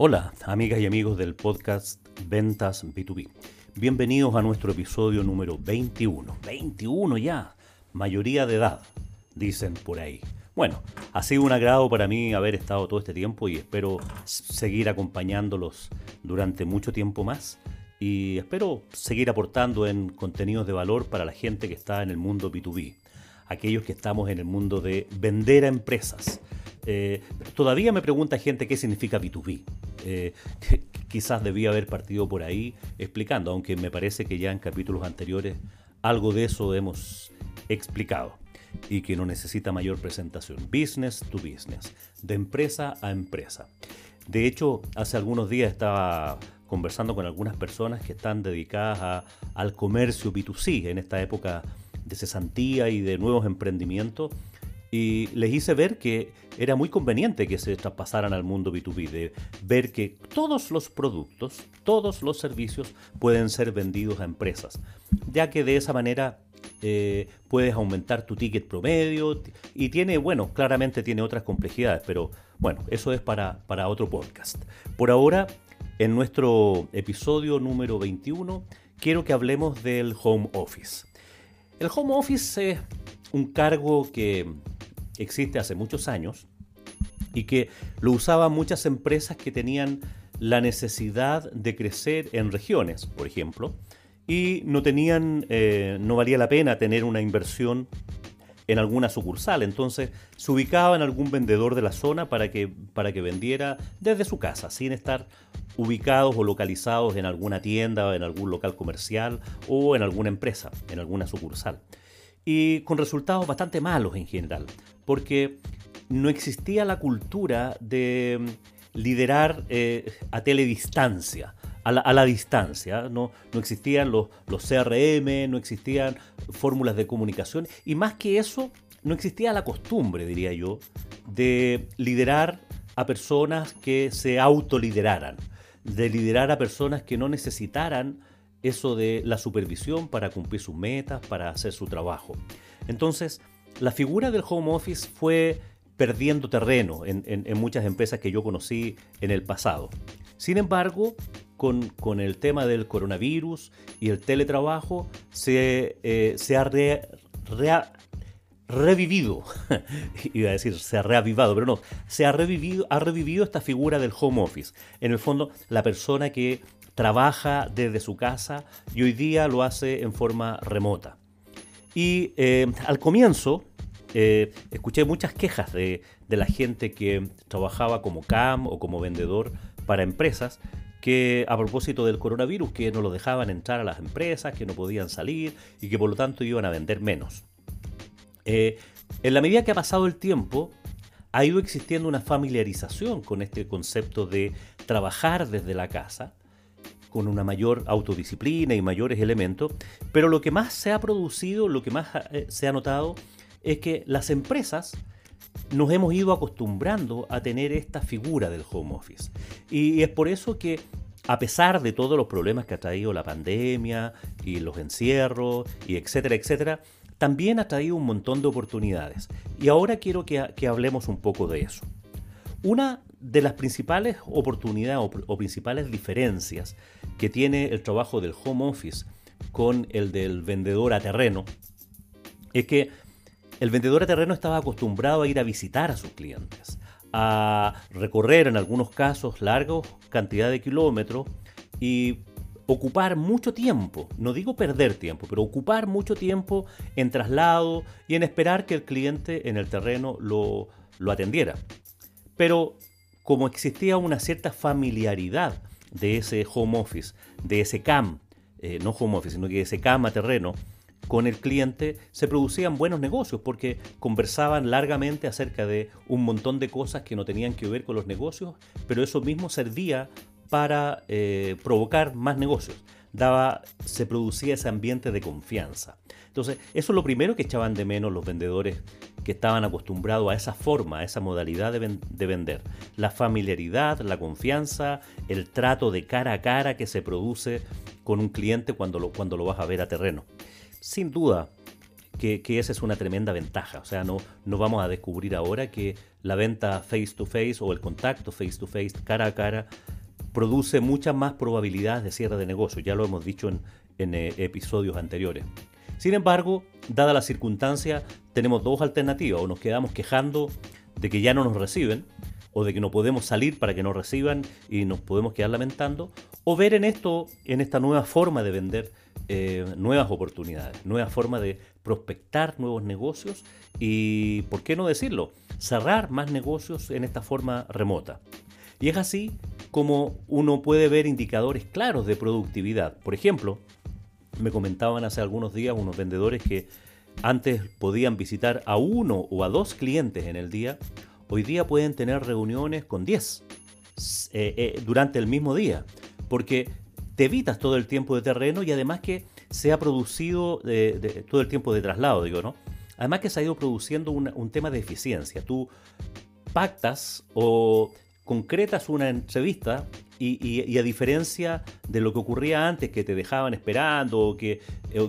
Hola, amigas y amigos del podcast Ventas B2B. Bienvenidos a nuestro episodio número 21. 21 ya, mayoría de edad, dicen por ahí. Bueno, ha sido un agrado para mí haber estado todo este tiempo y espero seguir acompañándolos durante mucho tiempo más y espero seguir aportando en contenidos de valor para la gente que está en el mundo B2B, aquellos que estamos en el mundo de vender a empresas. Eh, todavía me pregunta gente qué significa B2B. Eh, quizás debía haber partido por ahí explicando, aunque me parece que ya en capítulos anteriores algo de eso hemos explicado y que no necesita mayor presentación. Business to business, de empresa a empresa. De hecho, hace algunos días estaba conversando con algunas personas que están dedicadas al comercio B2C en esta época de cesantía y de nuevos emprendimientos y les hice ver que era muy conveniente que se traspasaran al mundo B2B, de ver que todos los productos, todos los servicios pueden ser vendidos a empresas, ya que de esa manera eh, puedes aumentar tu ticket promedio y tiene, bueno, claramente tiene otras complejidades, pero bueno, eso es para, para otro podcast. Por ahora, en nuestro episodio número 21, quiero que hablemos del home office. El home office es un cargo que existe hace muchos años y que lo usaban muchas empresas que tenían la necesidad de crecer en regiones, por ejemplo, y no tenían, eh, no valía la pena tener una inversión en alguna sucursal. Entonces se ubicaba en algún vendedor de la zona para que, para que vendiera desde su casa, sin estar ubicados o localizados en alguna tienda, en algún local comercial o en alguna empresa, en alguna sucursal y con resultados bastante malos en general, porque no existía la cultura de mm, liderar eh, a teledistancia, a la, a la distancia. ¿no? no existían los, los CRM, no existían fórmulas de comunicación y más que eso, no existía la costumbre, diría yo, de liderar a personas que se autolideraran, de liderar a personas que no necesitaran eso de la supervisión para cumplir sus metas, para hacer su trabajo. Entonces, la figura del home office fue perdiendo terreno en, muchas empresas que yo conocí en el pasado. Sin embargo, con, el tema del coronavirus y el teletrabajo, se, eh, se ha revivido, iba a decir se ha reavivado, pero no, se ha revivido, ha revivido esta figura del home office. En el fondo, la persona que trabaja desde su casa y hoy día lo hace en forma remota. Y eh, al comienzo eh, escuché muchas quejas de, la gente que trabajaba como CAM o como vendedor para empresas que a propósito del coronavirus, que no lo dejaban entrar a las empresas, que no podían salir y que por lo tanto iban a vender menos. Eh, en la medida que ha pasado el tiempo, ha ido existiendo una familiarización con este concepto de trabajar desde la casa con una mayor autodisciplina y mayores elementos, pero lo que más se ha producido, lo que más eh, se ha notado, es que las empresas nos hemos ido acostumbrando a tener esta figura del home office. Y es por eso que, a pesar de todos los problemas que ha traído la pandemia y los encierros y etcétera, etcétera, también ha traído un montón de oportunidades. Y ahora quiero que, que hablemos un poco de eso. Una de las principales oportunidades o, principales diferencias que tiene el trabajo del home office con el del vendedor a terreno es que el vendedor a terreno estaba acostumbrado a ir a visitar a sus clientes, a recorrer en algunos casos largos cantidad de kilómetros y ocupar mucho tiempo, no digo perder tiempo, pero ocupar mucho tiempo en traslado y en esperar que el cliente en el terreno lo, lo atendiera. Pero como existía una cierta familiaridad de ese home office, de ese CAM, eh, no home office, sino que ese CAM a terreno, con el cliente se producían buenos negocios porque conversaban largamente acerca de un montón de cosas que no tenían que ver con los negocios, pero eso mismo servía para eh, provocar más negocios. Daba, se producía ese ambiente de confianza. Entonces, eso es lo primero que echaban de menos los vendedores que estaban acostumbrados a esa forma, a esa modalidad de, vender. La familiaridad, la confianza, el trato de cara a cara que se produce con un cliente cuando lo, cuando lo vas a ver a terreno. Sin duda, que, esa es una tremenda ventaja. O sea, no, vamos a descubrir ahora que la venta face to face o el contacto face to face, cara a cara, produce muchas más probabilidades de cierre de negocio. Ya lo hemos dicho en, en eh, episodios anteriores. Sin embargo, dada la circunstancia, tenemos dos alternativas. O nos quedamos quejando de que ya no nos reciben, o de que no podemos salir para que nos reciban y nos podemos quedar lamentando, o ver en esto, en esta nueva forma de vender, eh, nuevas oportunidades, nuevas formas de prospectar nuevos negocios y, ¿por qué no decirlo?, cerrar más negocios en esta forma remota. Y es así como uno puede ver indicadores claros de productividad. Por ejemplo, me comentaban hace algunos días unos vendedores que antes podían visitar a uno o a dos clientes en el día, hoy día pueden tener reuniones con 10 eh, eh, durante el mismo día, porque te evitas todo el tiempo de terreno y además que se ha producido todo el tiempo de traslado, digo, ¿no? Además que se ha ido produciendo un tema de eficiencia. Tú pactas o concretas una entrevista y, a diferencia de lo que ocurría antes, que te dejaban esperando o que,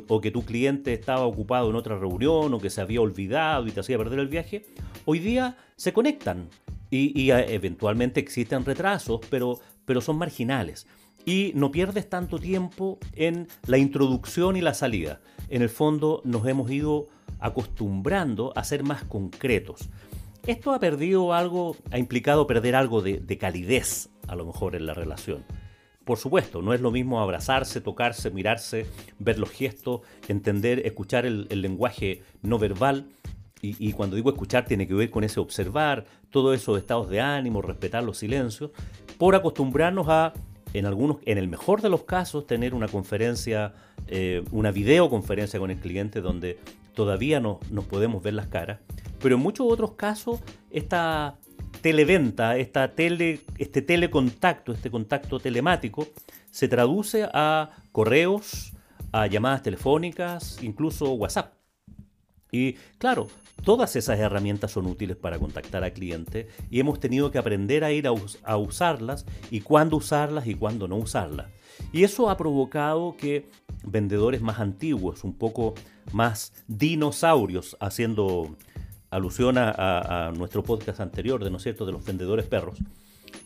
o que tu cliente estaba ocupado en otra reunión o que se había olvidado y te hacía perder el viaje, hoy día se conectan y, eventualmente existen retrasos, pero son marginales. Y no pierdes tanto tiempo en la introducción y la salida. En el fondo nos hemos ido acostumbrando a ser más concretos. Esto ha perdido algo, ha implicado perder algo de, calidez, a lo mejor, en la relación. Por supuesto, no es lo mismo abrazarse, tocarse, mirarse, ver los gestos, entender, escuchar el, lenguaje no verbal. Y, cuando digo escuchar tiene que ver con ese observar, todos esos estados de ánimo, respetar los silencios, por acostumbrarnos a, en algunos, en el mejor de los casos, tener una conferencia, eh, una videoconferencia con el cliente donde todavía no, nos podemos ver las caras pero en muchos otros casos, esta televenta, esta tele, este telecontacto, este contacto telemático, se traduce a correos, a llamadas telefónicas, incluso WhatsApp. Y claro, todas esas herramientas son útiles para contactar al cliente y hemos tenido que aprender a ir a, a, usarlas y cuándo usarlas y cuándo no usarlas. Y eso ha provocado que vendedores más antiguos, un poco más dinosaurios, haciendo alusión a, nuestro podcast anterior, de no cierto, de los vendedores perros,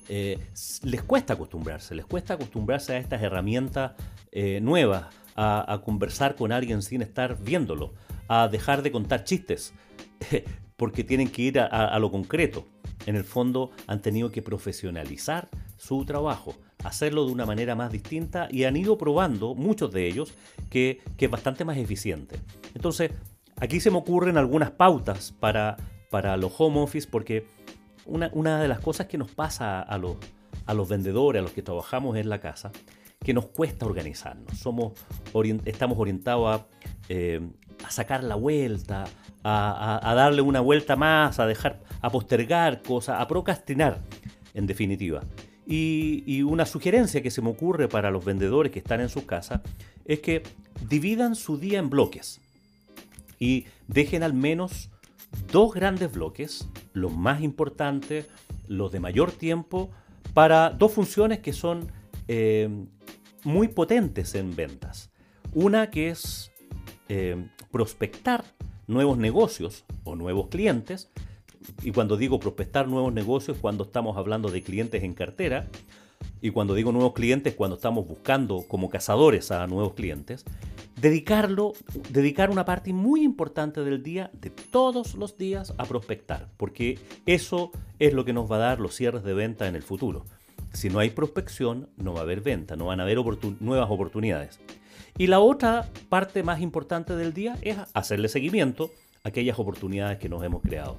eh, les cuesta acostumbrarse, les cuesta acostumbrarse a estas herramientas eh, nuevas, a, conversar con alguien sin estar viéndolo, a dejar de contar chistes, porque tienen que ir a, lo concreto. En el fondo han tenido que profesionalizar su trabajo, hacerlo de una manera más distinta y han ido probando, muchos de ellos, que, es bastante más eficiente. Entonces, Aquí se me ocurren algunas pautas para, para los home office porque una, de las cosas que nos pasa a los, a los vendedores, a los que trabajamos en la casa, que nos cuesta organizarnos. Somos, estamos orientados a, eh, a, sacar la vuelta, a, darle una vuelta más, a dejar, a postergar cosas, a procrastinar, en definitiva. Y, una sugerencia que se me ocurre para los vendedores que están en sus casas es que dividan su día en bloques y dejen al menos dos grandes bloques, los más importantes, los de mayor tiempo, para dos funciones que son eh, muy potentes en ventas. Una que es eh, prospectar nuevos negocios o nuevos clientes, y cuando digo prospectar nuevos negocios, cuando estamos hablando de clientes en cartera, y cuando digo nuevos clientes, cuando estamos buscando como cazadores a nuevos clientes, dedicarlo, dedicar una parte muy importante del día, de todos los días, a prospectar, porque eso es lo que nos va a dar los cierres de venta en el futuro. Si no hay prospección, no va a haber venta, no van a haber nuevas oportunidades. Y la otra parte más importante del día es hacerle seguimiento a aquellas oportunidades que nos hemos creado.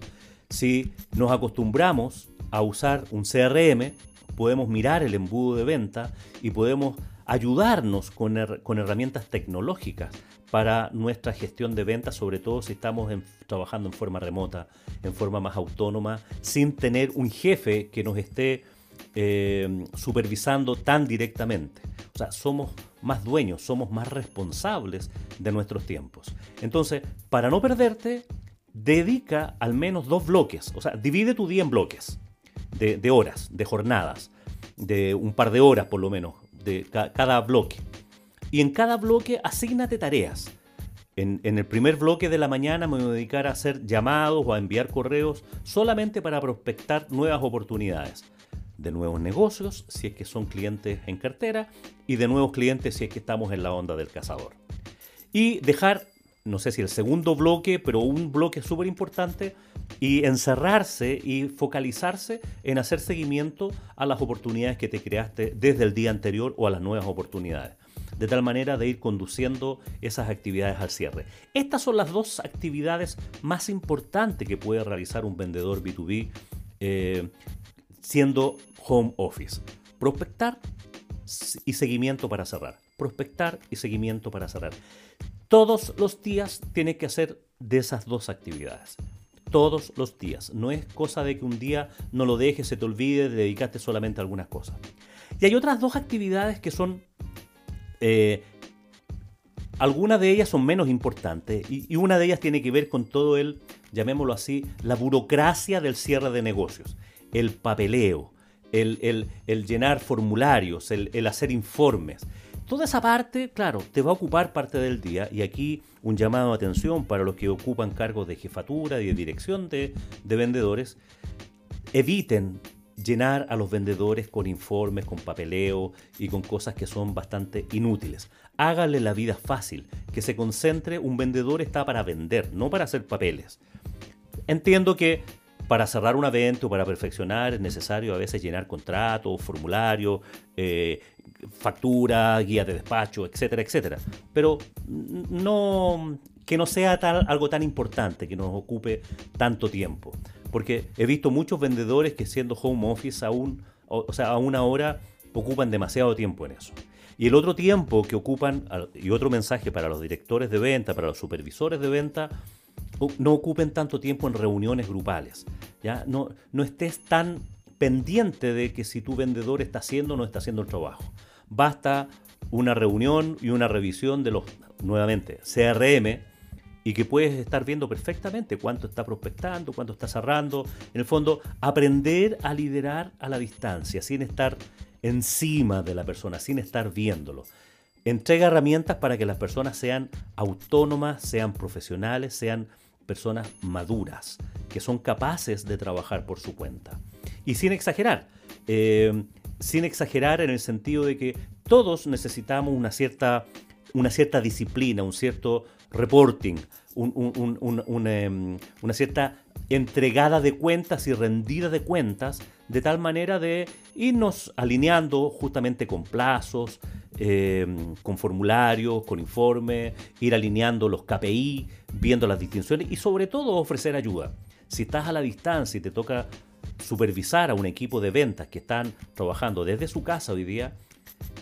Si nos acostumbramos a usar un CRM, podemos mirar el embudo de venta y podemos ayudarnos con, herramientas tecnológicas para nuestra gestión de ventas, sobre todo si estamos trabajando en forma remota, en forma más autónoma, sin tener un jefe que nos esté eh, supervisando tan directamente. O sea, somos más dueños, somos más responsables de nuestros tiempos. Entonces, para no perderte, dedica al menos dos bloques, o sea, divide tu día en bloques de horas, de jornadas, de un par de horas por lo menos de cada bloque. Y en cada bloque asígnate tareas. En, el primer bloque de la mañana me voy a dedicar a hacer llamados o a enviar correos solamente para prospectar nuevas oportunidades de nuevos negocios si es que son clientes en cartera y de nuevos clientes si es que estamos en la onda del cazador. Y dejar, no sé si el segundo bloque, pero un bloque súper importante y encerrarse y focalizarse en hacer seguimiento a las oportunidades que te creaste desde el día anterior o a las nuevas oportunidades de tal manera de ir conduciendo esas actividades al cierre. Estas son las dos actividades más importantes que puede realizar un vendedor B2B eh, siendo home office. Prospectar y seguimiento para cerrar. Prospectar y seguimiento para cerrar. Todos los días tiene que hacer de esas dos actividades. Todos los días. No es cosa de que un día no lo dejes, se te olvide, de dedicarte solamente a algunas cosas. Y hay otras dos actividades que son eh, algunas de ellas son menos importantes y, una de ellas tiene que ver con todo el, llamémoslo así, la burocracia del cierre de negocios, el papeleo, el, llenar formularios, el, hacer informes. Toda esa parte, claro, te va a ocupar parte del día y aquí un llamado de atención para los que ocupan cargos de jefatura y de dirección de, de vendedores. Eviten llenar a los vendedores con informes, con papeleo y con cosas que son bastante inútiles. Hágale la vida fácil, que se concentre, un vendedor está para vender, no para hacer papeles. Entiendo que para cerrar una venta o para perfeccionar es necesario a veces llenar contratos, formularios, eh, factura, guía de despacho, etcétera, etcétera. Pero no que no sea tal, algo tan importante que nos ocupe tanto tiempo. Porque he visto muchos vendedores que siendo home office aún, o, sea, a una hora ocupan demasiado tiempo en eso. Y el otro tiempo que ocupan, y otro mensaje para los directores de venta, para los supervisores de venta, no ocupen tanto tiempo en reuniones grupales. ¿ya? No, no estés tan pendiente de que si tu vendedor está haciendo o no está haciendo el trabajo. Basta una reunión y una revisión de los, nuevamente, CRM, y que puedes estar viendo perfectamente cuánto está prospectando, cuánto está cerrando. En el fondo, aprender a liderar a la distancia, sin estar encima de la persona, sin estar viéndolo. Entrega herramientas para que las personas sean autónomas, sean profesionales, sean personas maduras, que son capaces de trabajar por su cuenta. Y sin exagerar, eh, sin exagerar en el sentido de que todos necesitamos una cierta, una cierta disciplina, un cierto reporting, em, una cierta entregada de cuentas y rendida de cuentas, de tal manera de irnos alineando justamente con plazos, em, con formularios, con informes, ir alineando los KPI, viendo las distinciones y sobre todo ofrecer ayuda. Si estás a la distancia y te toca supervisar a un equipo de ventas que están trabajando desde su casa hoy día,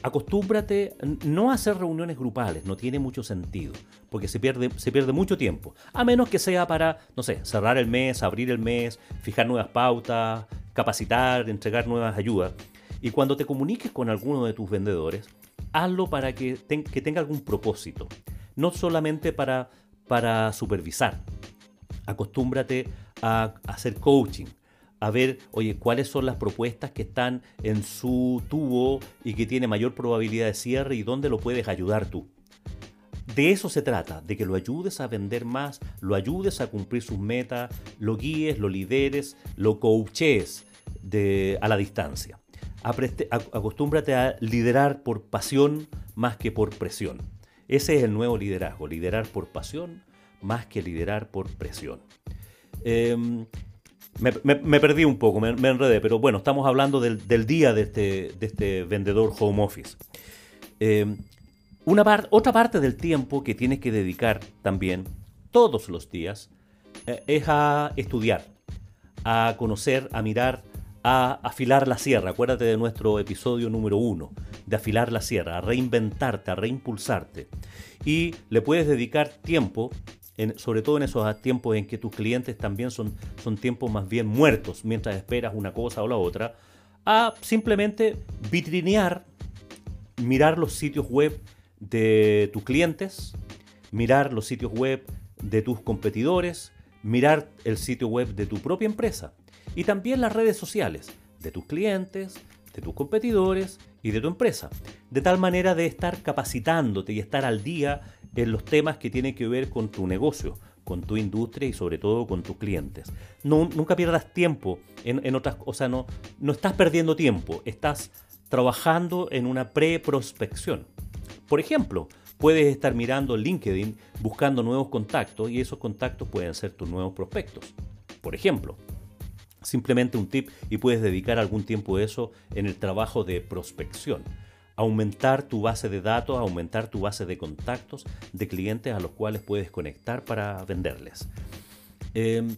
acostúmbrate no a hacer reuniones grupales, no tiene mucho sentido, porque se pierde, se pierde mucho tiempo, a menos que sea para, no sé, cerrar el mes, abrir el mes, fijar nuevas pautas, capacitar, entregar nuevas ayudas. Y cuando te comuniques con alguno de tus vendedores, hazlo para que, tenga algún propósito, no solamente para, para supervisar. Acostúmbrate a hacer coaching, a ver, oye, cuáles son las propuestas que están en su tubo y que tiene mayor probabilidad de cierre y dónde lo puedes ayudar tú. De eso se trata, de que lo ayudes a vender más, lo ayudes a cumplir sus metas, lo guíes, lo lideres, lo coaches de, a la distancia. acostúmbrate a liderar por pasión más que por presión. Ese es el nuevo liderazgo, liderar por pasión más que liderar por presión. Em, me, perdí un poco, me, enredé, pero bueno, estamos hablando del, día de este, de este, vendedor home office. Eh, una otra parte del tiempo que tienes que dedicar también, todos los días, eh, es a estudiar, a conocer, a mirar, a afilar la sierra. Acuérdate de nuestro episodio número uno, de afilar la sierra, a reinventarte, a reimpulsarte. Y le puedes dedicar tiempo sobre todo en esos tiempos en que tus clientes también son, son tiempos más bien muertos mientras esperas una cosa o la otra, a simplemente vitrinear, mirar los sitios web de tus clientes, mirar los sitios web de tus competidores, mirar el sitio web de tu propia empresa y también las redes sociales de tus clientes, de tus competidores y de tu empresa. De tal manera de estar capacitándote y estar al día en los temas que tienen que ver con tu negocio, con tu industria y sobre todo con tus clientes. No, nunca pierdas tiempo en, otras cosas, no, no estás perdiendo tiempo, estás trabajando en una pre-prospección. Por ejemplo, puedes estar mirando LinkedIn buscando nuevos contactos y esos contactos pueden ser tus nuevos prospectos. Por ejemplo, simplemente un tip y puedes dedicar algún tiempo a eso en el trabajo de prospección aumentar tu base de datos, aumentar tu base de contactos de clientes a los cuales puedes conectar para venderles. Em,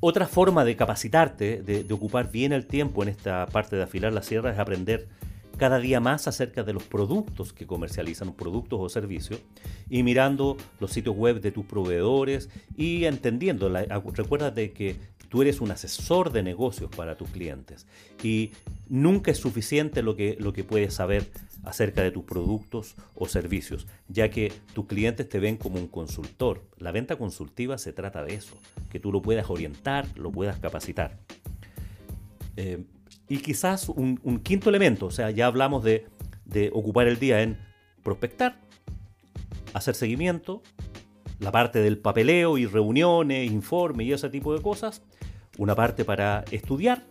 otra forma de capacitarte, de, ocupar bien el tiempo en esta parte de afilar la sierra, es aprender cada día más acerca de los productos que comercializan, productos o servicios, y mirando los sitios web de tus proveedores y entendiendo. recuerda de que Tú eres un asesor de negocios para tus clientes y nunca es suficiente lo que, lo que puedes saber acerca de tus productos o servicios, ya que tus clientes te ven como un consultor. La venta consultiva se trata de eso, que tú lo puedas orientar, lo puedas capacitar. Eh, y quizás un, quinto elemento, o sea, ya hablamos de, de ocupar el día en prospectar, hacer seguimiento, la parte del papeleo y reuniones, informes y ese tipo de cosas, una parte para estudiar,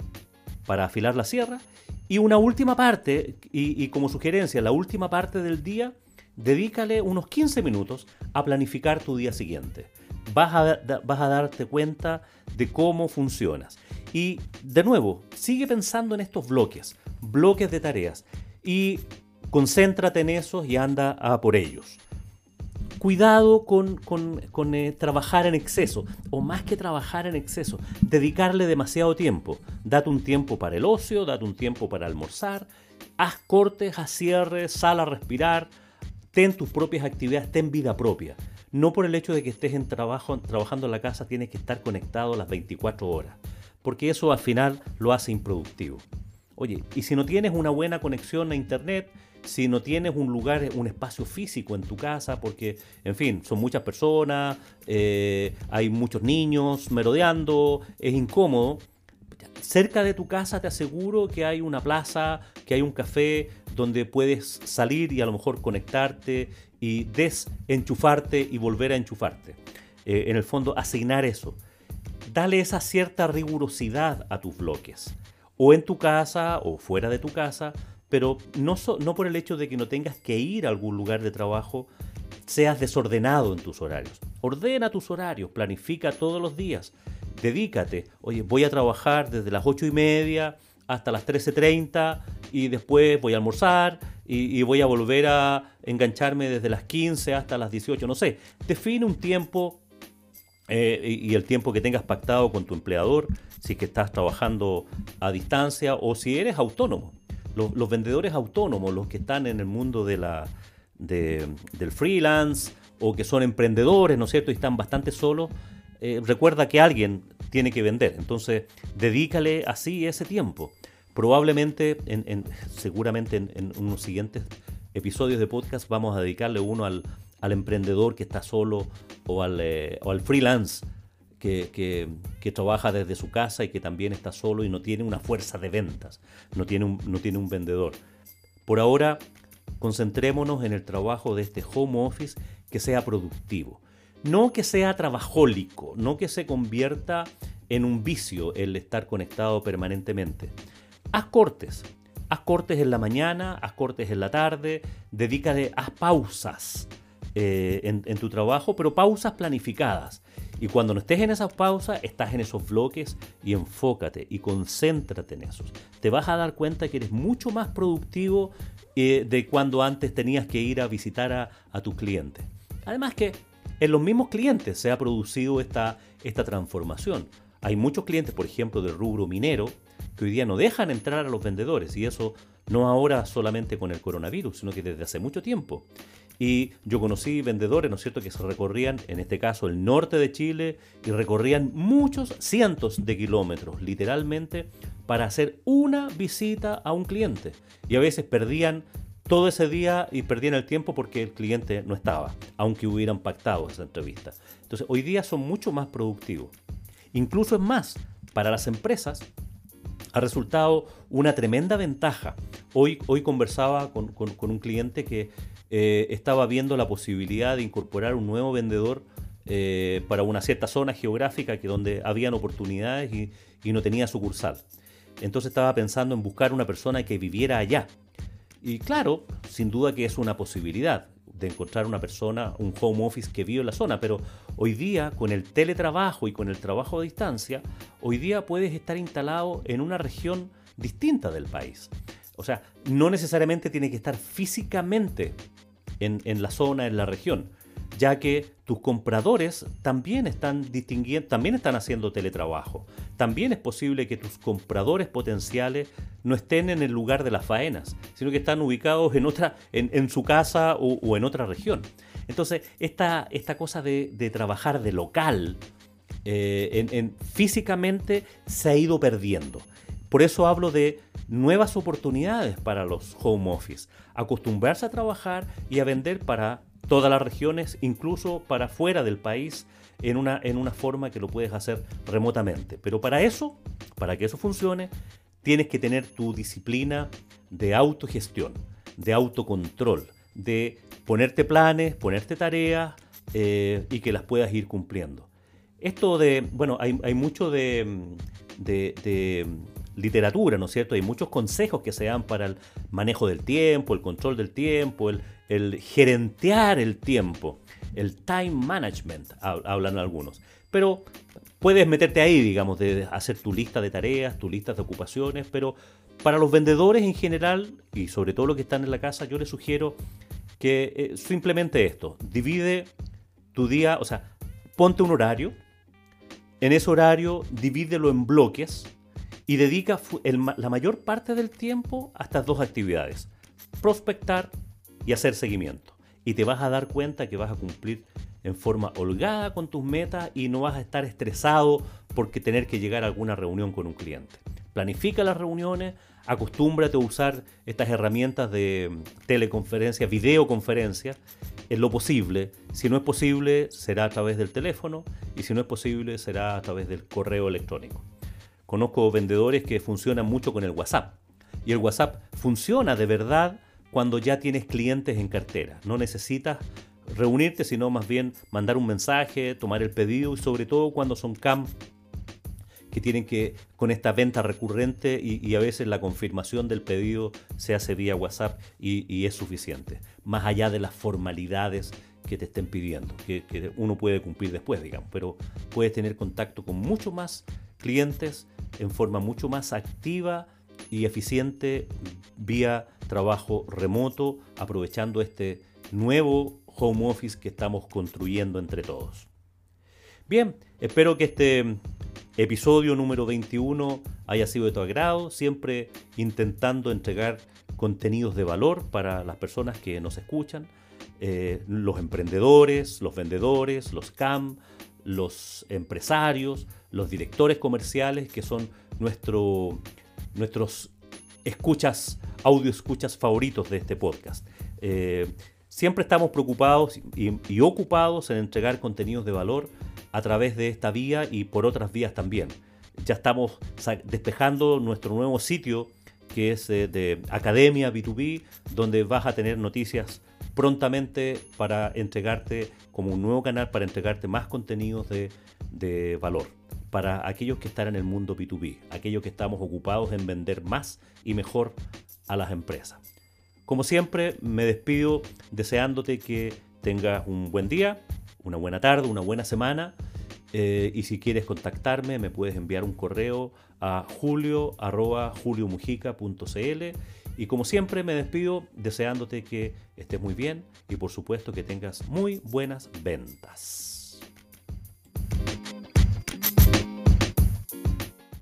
para afilar la sierra, y una última parte, y, como sugerencia, la última parte del día, dedícale unos 15 minutos a planificar tu día siguiente. Vas a, vas a darte cuenta de cómo funcionas. Y de nuevo, sigue pensando en estos bloques, bloques de tareas, y concéntrate en esos y anda a por ellos cuidado con, eh, trabajar en exceso, o más que trabajar en exceso, dedicarle demasiado tiempo. Date un tiempo para el ocio, date un tiempo para almorzar, haz cortes, haz cierres, sal a respirar, ten tus propias actividades, ten vida propia. No por el hecho de que estés en trabajo, trabajando en la casa tienes que estar conectado las 24 horas, porque eso al final lo hace improductivo. Oye, y si no tienes una buena conexión a internet, si no tienes un lugar, un espacio físico en tu casa, porque, en fin, son muchas personas, eh, hay muchos niños merodeando, es incómodo. Cerca de tu casa te aseguro que hay una plaza, que hay un café donde puedes salir y a lo mejor conectarte y desenchufarte y volver a enchufarte. Eh, en el fondo, asignar eso. Dale esa cierta rigurosidad a tus bloques. O en tu casa o fuera de tu casa, pero no, no por el hecho de que no tengas que ir a algún lugar de trabajo, seas desordenado en tus horarios. Ordena tus horarios, planifica todos los días, dedícate. Oye, voy a trabajar desde las 8 y media hasta las 13.30 y después voy a almorzar y, voy a volver a engancharme desde las 15 hasta las 18, no sé. Define un tiempo eh, y el tiempo que tengas pactado con tu empleador, si es que estás trabajando a distancia o si eres autónomo los, vendedores autónomos, los que están en el mundo de la, del freelance o que son emprendedores, ¿no es cierto? Y están bastante solos, eh, recuerda que alguien tiene que vender. Entonces, dedícale así ese tiempo. Probablemente, en, seguramente en, unos siguientes episodios de podcast vamos a dedicarle uno al, emprendedor que está solo o al, eh, o al freelance que, trabaja desde su casa y que también está solo y no tiene una fuerza de ventas, no tiene un, vendedor. Por ahora, concentrémonos en el trabajo de este home office que sea productivo. No que sea trabajólico, no que se convierta en un vicio el estar conectado permanentemente. Haz cortes, haz cortes en la mañana, haz cortes en la tarde, dedícate, haz pausas eh, en, tu trabajo, pero pausas planificadas. Y cuando no estés en esas pausas, estás en esos bloques y enfócate y concéntrate en esos. Te vas a dar cuenta que eres mucho más productivo eh, de cuando antes tenías que ir a visitar a, tus clientes. Además que en los mismos clientes se ha producido esta, esta transformación. Hay muchos clientes, por ejemplo, del rubro minero, que hoy día no dejan entrar a los vendedores y eso no ahora solamente con el coronavirus, sino que desde hace mucho tiempo. Y yo conocí vendedores, ¿no es cierto?, que se recorrían, en este caso, el norte de Chile y recorrían muchos cientos de kilómetros, literalmente, para hacer una visita a un cliente. Y a veces perdían todo ese día y perdían el tiempo porque el cliente no estaba, aunque hubieran pactado esa entrevista. Entonces, hoy día son mucho más productivos. Incluso es más, para las empresas ha resultado una tremenda ventaja. Hoy, hoy conversaba con, con un cliente que eh, estaba viendo la posibilidad de incorporar un nuevo vendedor eh, para una cierta zona geográfica que donde habían oportunidades y, y no tenía sucursal. Entonces estaba pensando en buscar una persona que viviera allá. Y claro, sin duda que es una posibilidad de encontrar una persona, un home office que vive en la zona, pero hoy día con el teletrabajo y con el trabajo a distancia, hoy día puedes estar instalado en una región distinta del país. O sea, no necesariamente tiene que estar físicamente en, la zona, en la región ya que tus compradores también están distinguiendo, también están haciendo teletrabajo. También es posible que tus compradores potenciales no estén en el lugar de las faenas, sino que están ubicados en otra, en, su casa o, en otra región. Entonces, esta, esta cosa de, trabajar de local eh, físicamente se ha ido perdiendo. Por eso hablo de nuevas oportunidades para los home office. Acostumbrarse a trabajar y a vender para todas las regiones, incluso para fuera del país, en una, en una forma que lo puedes hacer remotamente. Pero para eso, para que eso funcione, tienes que tener tu disciplina de autogestión, de autocontrol, de ponerte planes, ponerte tareas eh, y que las puedas ir cumpliendo. Esto de, bueno, hay, mucho de, de literatura, ¿no es cierto? Hay muchos consejos que se dan para el manejo del tiempo, el control del tiempo, el, gerentear el tiempo, el time management, hablan algunos. Pero puedes meterte ahí, digamos, de hacer tu lista de tareas, tu lista de ocupaciones, pero para los vendedores en general, y sobre todo los que están en la casa, yo les sugiero que eh, simplemente esto, divide tu día, o sea, ponte un horario, en ese horario divídelo en bloques y dedica la mayor parte del tiempo a estas dos actividades, prospectar y hacer seguimiento. Y te vas a dar cuenta que vas a cumplir en forma holgada con tus metas y no vas a estar estresado porque tener que llegar a alguna reunión con un cliente. Planifica las reuniones, acostúmbrate a usar estas herramientas de teleconferencia, videoconferencia, en lo posible. Si no es posible, será a través del teléfono y si no es posible, será a través del correo electrónico. Conozco vendedores que funcionan mucho con el WhatsApp y el WhatsApp funciona de verdad cuando ya tienes clientes en cartera. No necesitas reunirte, sino más bien mandar un mensaje, tomar el pedido y sobre todo cuando son CAM que tienen que, con esta venta recurrente y, a veces la confirmación del pedido se hace vía WhatsApp y, es suficiente. Más allá de las formalidades que te estén pidiendo, que, que, uno puede cumplir después, digamos, pero puedes tener contacto con mucho más clientes en forma mucho más activa y eficiente vía trabajo remoto, aprovechando este nuevo home office que estamos construyendo entre todos. Bien, espero que este episodio número 21 haya sido de tu agrado, siempre intentando entregar contenidos de valor para las personas que nos escuchan, eh, los emprendedores, los vendedores, los CAM, los empresarios, los directores comerciales, que son nuestro, nuestros escuchas, audio escuchas favoritos de este podcast. Eh, siempre estamos preocupados y, ocupados en entregar contenidos de valor a través de esta vía y por otras vías también. Ya estamos despejando nuestro nuevo sitio que es eh, de Academia B2B, donde vas a tener noticias prontamente para entregarte como un nuevo canal, para entregarte más contenidos de valor para aquellos que están en el mundo B2B, aquellos que estamos ocupados en vender más y mejor a las empresas. Como siempre, me despido deseándote que tengas un buen día, una buena tarde, una buena semana. Eh, y si quieres contactarme, me puedes enviar un correo a julio.juliomujica.cl. Y como siempre, me despido deseándote que estés muy bien y por supuesto que tengas muy buenas ventas.